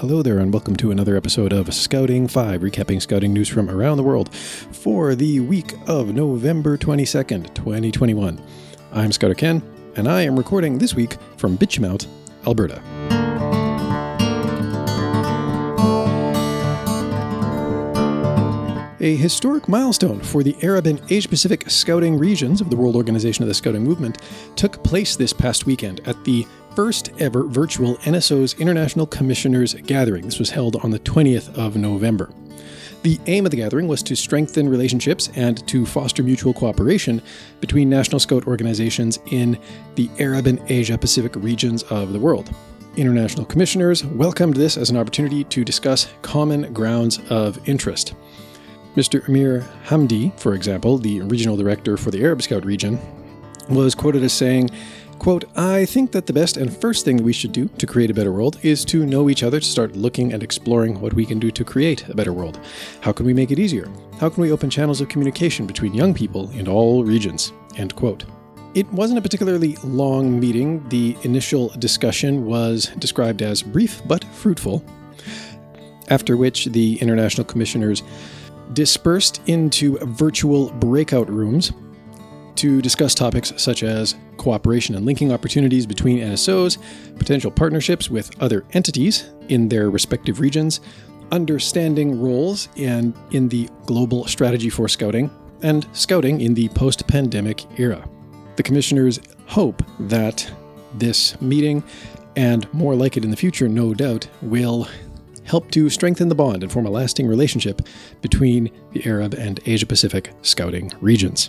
hello there, and welcome to another episode of Scouting 5, recapping scouting news from around the world for the week of November 22nd, 2021. I'm Scouter Ken, and I am recording this week from Bitchmount, Alberta. A historic milestone for the Arab and Asia Pacific scouting regions of the World Organization of the Scouting Movement took place this past weekend at the first ever virtual NSO's International Commissioners Gathering. This was held on the 20th of November. The aim of the gathering was to strengthen relationships and to foster mutual cooperation between National Scout organizations in the Arab and Asia Pacific regions of the world. International commissioners welcomed this as an opportunity to discuss common grounds of interest. Mr. Amir Hamdi, for example, the regional director for the Arab Scout region, was quoted as saying, quote, I think that the best and first thing we should do to create a better world is to know each other, to start looking and exploring what we can do to create a better world. How can we make it easier? How can we open channels of communication between young people in all regions? End quote. It wasn't a particularly long meeting. The initial discussion was described as brief but fruitful, after which the international commissioners dispersed into virtual breakout rooms to discuss topics such as cooperation and linking opportunities between NSOs, potential partnerships with other entities in their respective regions, understanding roles and in the global strategy for scouting, and scouting in the post pandemic era. The commissioners hope that this meeting, and more like it in the future, no doubt, will help to strengthen the bond and form a lasting relationship between the Arab and Asia Pacific scouting regions.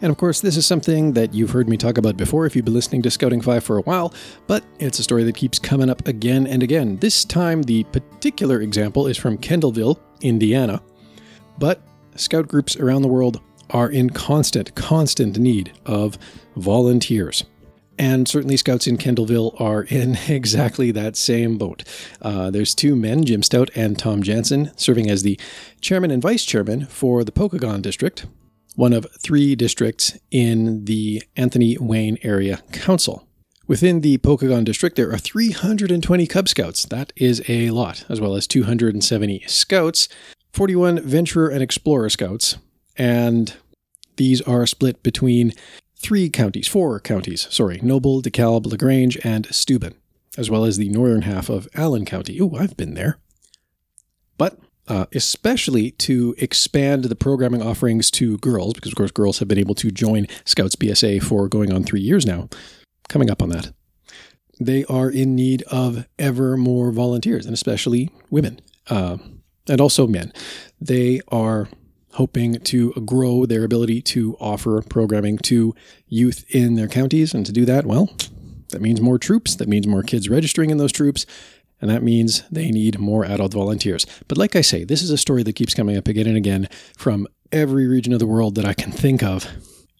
And of course, this is something that you've heard me talk about before if you've been listening to Scouting 5 for a while, but it's a story that keeps coming up again and again. This time, the particular example is from Kendallville, Indiana. But scout groups around the world are in constant, constant need of volunteers. And certainly, scouts in Kendallville are in exactly that same boat. Uh, there's two men, Jim Stout and Tom Jansen, serving as the chairman and vice chairman for the Pokagon district, one of three districts in the Anthony Wayne Area Council. Within the Pokagon district, there are 320 Cub Scouts. That is a lot, as well as 270 Scouts, 41 Venturer and Explorer Scouts, and these are split between three counties, four counties, sorry, Noble, DeKalb, LaGrange, and Steuben, as well as the northern half of Allen County. Ooh, I've been there. But uh, especially to expand the programming offerings to girls, because of course girls have been able to join Scouts BSA for going on three years now. Coming up on that. They are in need of ever more volunteers, and especially women, uh, and also men. They are hoping to grow their ability to offer programming to youth in their counties. And to do that, well, that means more troops. That means more kids registering in those troops. And that means they need more adult volunteers. But like I say, this is a story that keeps coming up again and again from every region of the world that I can think of.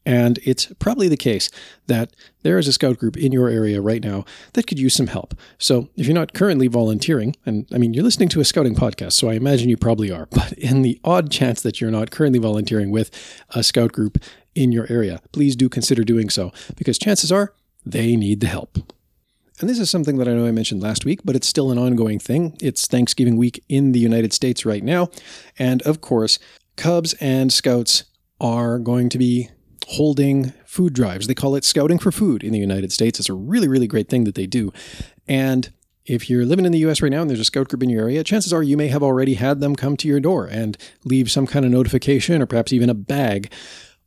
And it's probably the case that there is a scout group in your area right now that could use some help. So if you're not currently volunteering, and I mean, you're listening to a scouting podcast, so I imagine you probably are, but in the odd chance that you're not currently volunteering with a scout group in your area, please do consider doing so because chances are they need the help. And this is something that I know I mentioned last week, but it's still an ongoing thing. It's Thanksgiving week in the United States right now. And of course, Cubs and Scouts are going to be holding food drives. They call it Scouting for Food in the United States. It's a really, really great thing that they do. And if you're living in the US right now and there's a scout group in your area, chances are you may have already had them come to your door and leave some kind of notification or perhaps even a bag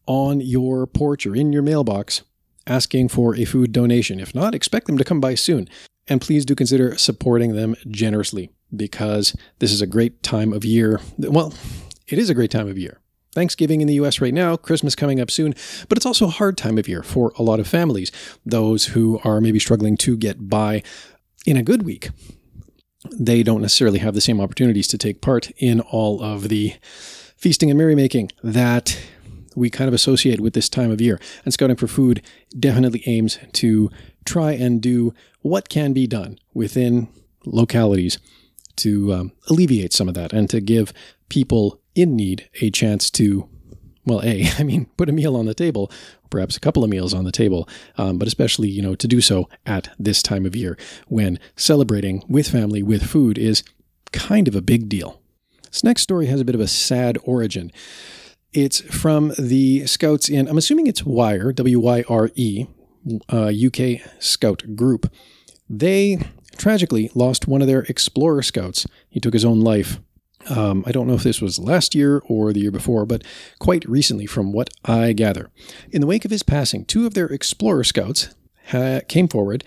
on your porch or in your mailbox asking for a food donation. If not, expect them to come by soon. And please do consider supporting them generously because this is a great time of year. Well, it is a great time of year. Thanksgiving in the US right now, Christmas coming up soon, but it's also a hard time of year for a lot of families, those who are maybe struggling to get by in a good week. They don't necessarily have the same opportunities to take part in all of the feasting and merrymaking that we kind of associate with this time of year. And Scouting for Food definitely aims to try and do what can be done within localities to um, alleviate some of that and to give people in need a chance to well, A, I mean, put a meal on the table, perhaps a couple of meals on the table, um, but especially, you know, to do so at this time of year when celebrating with family with food is kind of a big deal. This next story has a bit of a sad origin. It's from the scouts in, I'm assuming it's Wire, W Y R E, uh, UK scout group. They tragically lost one of their explorer scouts. He took his own life um, I don't know if this was last year or the year before, but quite recently, from what I gather. In the wake of his passing, two of their Explorer Scouts ha- came forward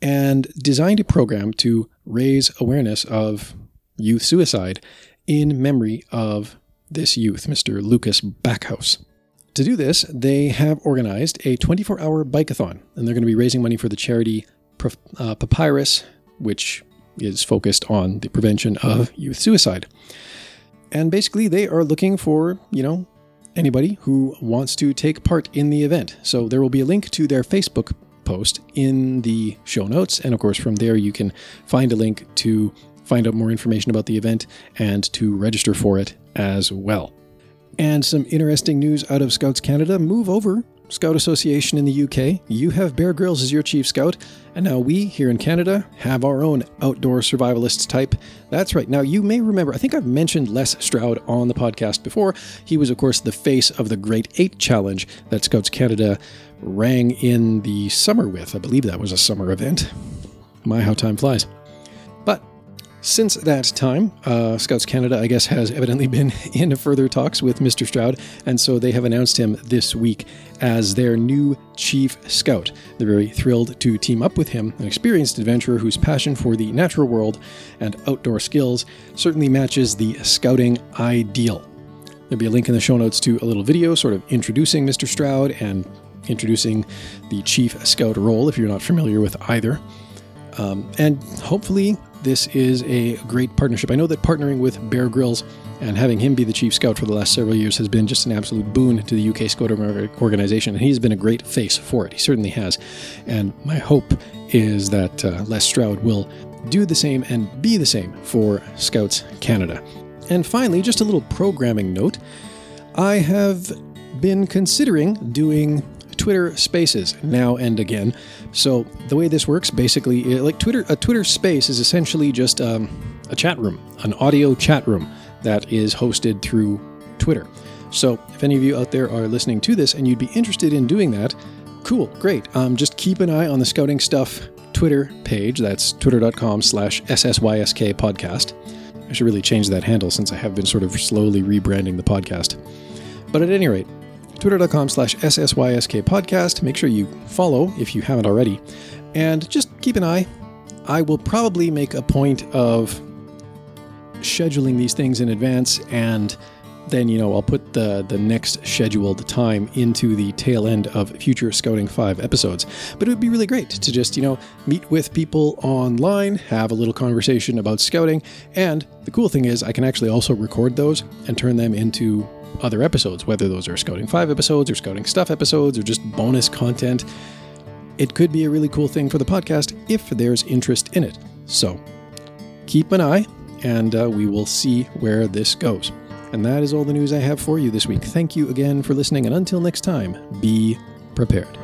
and designed a program to raise awareness of youth suicide in memory of this youth, Mr. Lucas Backhouse. To do this, they have organized a 24 hour bikeathon, and they're going to be raising money for the charity uh, Papyrus, which is focused on the prevention of youth suicide. And basically, they are looking for, you know, anybody who wants to take part in the event. So there will be a link to their Facebook post in the show notes. And of course, from there, you can find a link to find out more information about the event and to register for it as well. And some interesting news out of Scouts Canada. Move over Scout Association in the UK, you have Bear Grylls as your chief scout, and now we here in Canada have our own outdoor survivalist type. That's right. Now you may remember, I think I've mentioned Les Stroud on the podcast before. He was, of course, the face of the Great Eight Challenge that Scouts Canada rang in the summer with. I believe that was a summer event. My, how time flies. Since that time, uh, Scouts Canada, I guess, has evidently been in further talks with Mr. Stroud, and so they have announced him this week as their new chief scout. They're very thrilled to team up with him, an experienced adventurer whose passion for the natural world and outdoor skills certainly matches the scouting ideal. There'll be a link in the show notes to a little video sort of introducing Mr. Stroud and introducing the chief scout role if you're not familiar with either. Um, and hopefully, this is a great partnership. I know that partnering with Bear Grylls and having him be the chief scout for the last several years has been just an absolute boon to the UK Scout organization, and he's been a great face for it. He certainly has. And my hope is that uh, Les Stroud will do the same and be the same for Scouts Canada. And finally, just a little programming note. I have been considering doing Twitter Spaces now and again. So the way this works, basically, like Twitter, a Twitter Space is essentially just um, a chat room, an audio chat room that is hosted through Twitter. So if any of you out there are listening to this and you'd be interested in doing that, cool, great. Um, just keep an eye on the Scouting Stuff Twitter page. That's twitter.com slash SSYSK podcast. I should really change that handle since I have been sort of slowly rebranding the podcast. But at any rate, twitter.com slash SSYSK podcast. Make sure you follow if you haven't already. And just keep an eye. I will probably make a point of scheduling these things in advance and then you know I'll put the the next scheduled time into the tail end of future Scouting 5 episodes. But it would be really great to just, you know, meet with people online, have a little conversation about scouting, and the cool thing is I can actually also record those and turn them into other episodes, whether those are Scouting 5 episodes or Scouting Stuff episodes or just bonus content. It could be a really cool thing for the podcast if there's interest in it. So keep an eye, and uh, we will see where this goes. And that is all the news I have for you this week. Thank you again for listening, and until next time, be prepared.